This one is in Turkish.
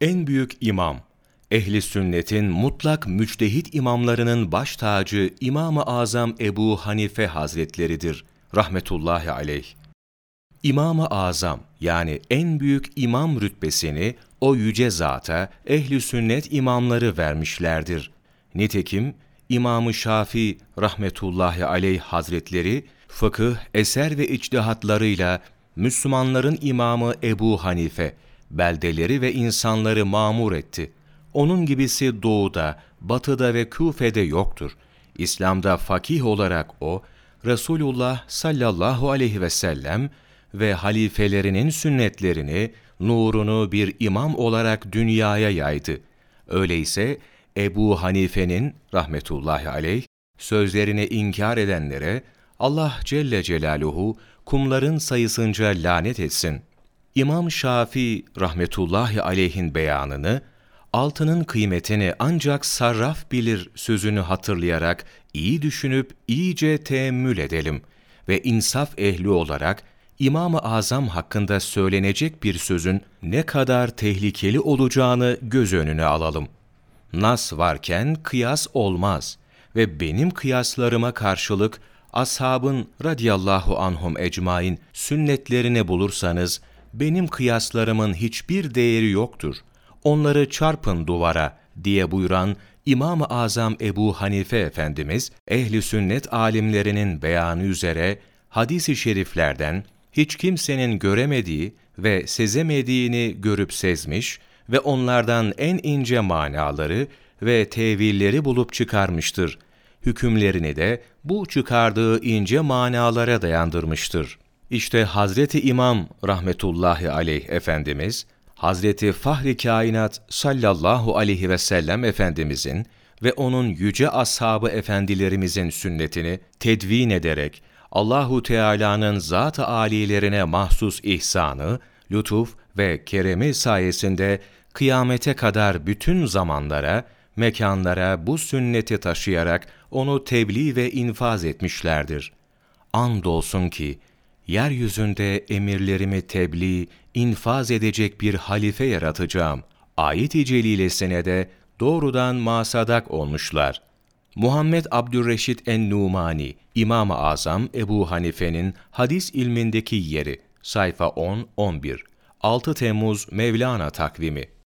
En büyük imam, ehli sünnetin mutlak müçtehit imamlarının baş tacı İmam-ı Azam Ebu Hanife Hazretleridir rahmetullahi aleyh. İmam-ı Azam yani en büyük imam rütbesini o yüce zata ehli sünnet imamları vermişlerdir. Nitekim İmam-ı Şafii rahmetullahi aleyh hazretleri fıkıh, eser ve içtihatlarıyla Müslümanların imamı Ebu Hanife beldeleri ve insanları mamur etti. Onun gibisi doğuda, batıda ve Küfe'de yoktur. İslam'da fakih olarak o, Resulullah sallallahu aleyhi ve sellem ve halifelerinin sünnetlerini, nurunu bir imam olarak dünyaya yaydı. Öyleyse Ebu Hanife'nin rahmetullahi aleyh sözlerini inkar edenlere Allah Celle Celaluhu kumların sayısınca lanet etsin. İmam Şafii rahmetullahi aleyhin beyanını altının kıymetini ancak sarraf bilir sözünü hatırlayarak iyi düşünüp iyice teemmül edelim ve insaf ehli olarak İmam-ı Azam hakkında söylenecek bir sözün ne kadar tehlikeli olacağını göz önüne alalım. Nas varken kıyas olmaz ve benim kıyaslarıma karşılık ashabın radiyallahu anhum ecmain sünnetlerini bulursanız benim kıyaslarımın hiçbir değeri yoktur. Onları çarpın duvara diye buyuran İmam-ı Azam Ebu Hanife Efendimiz ehli sünnet alimlerinin beyanı üzere hadis-i şeriflerden hiç kimsenin göremediği ve sezemediğini görüp sezmiş ve onlardan en ince manaları ve tevilleri bulup çıkarmıştır. Hükümlerini de bu çıkardığı ince manalara dayandırmıştır. İşte Hazreti İmam rahmetullahi aleyh Efendimiz, Hazreti Fahri Kainat sallallahu aleyhi ve sellem Efendimizin ve onun yüce ashabı efendilerimizin sünnetini tedvin ederek Allahu Teala'nın zat-ı âlilerine mahsus ihsanı, lütuf ve keremi sayesinde kıyamete kadar bütün zamanlara, mekanlara bu sünneti taşıyarak onu tebliğ ve infaz etmişlerdir. Andolsun ki, yeryüzünde emirlerimi tebliğ, infaz edecek bir halife yaratacağım. Ayet-i celilesine de doğrudan masadak olmuşlar. Muhammed Abdülreşit en-Numani, İmam-ı Azam Ebu Hanife'nin hadis ilmindeki yeri, sayfa 10-11, 6 Temmuz Mevlana takvimi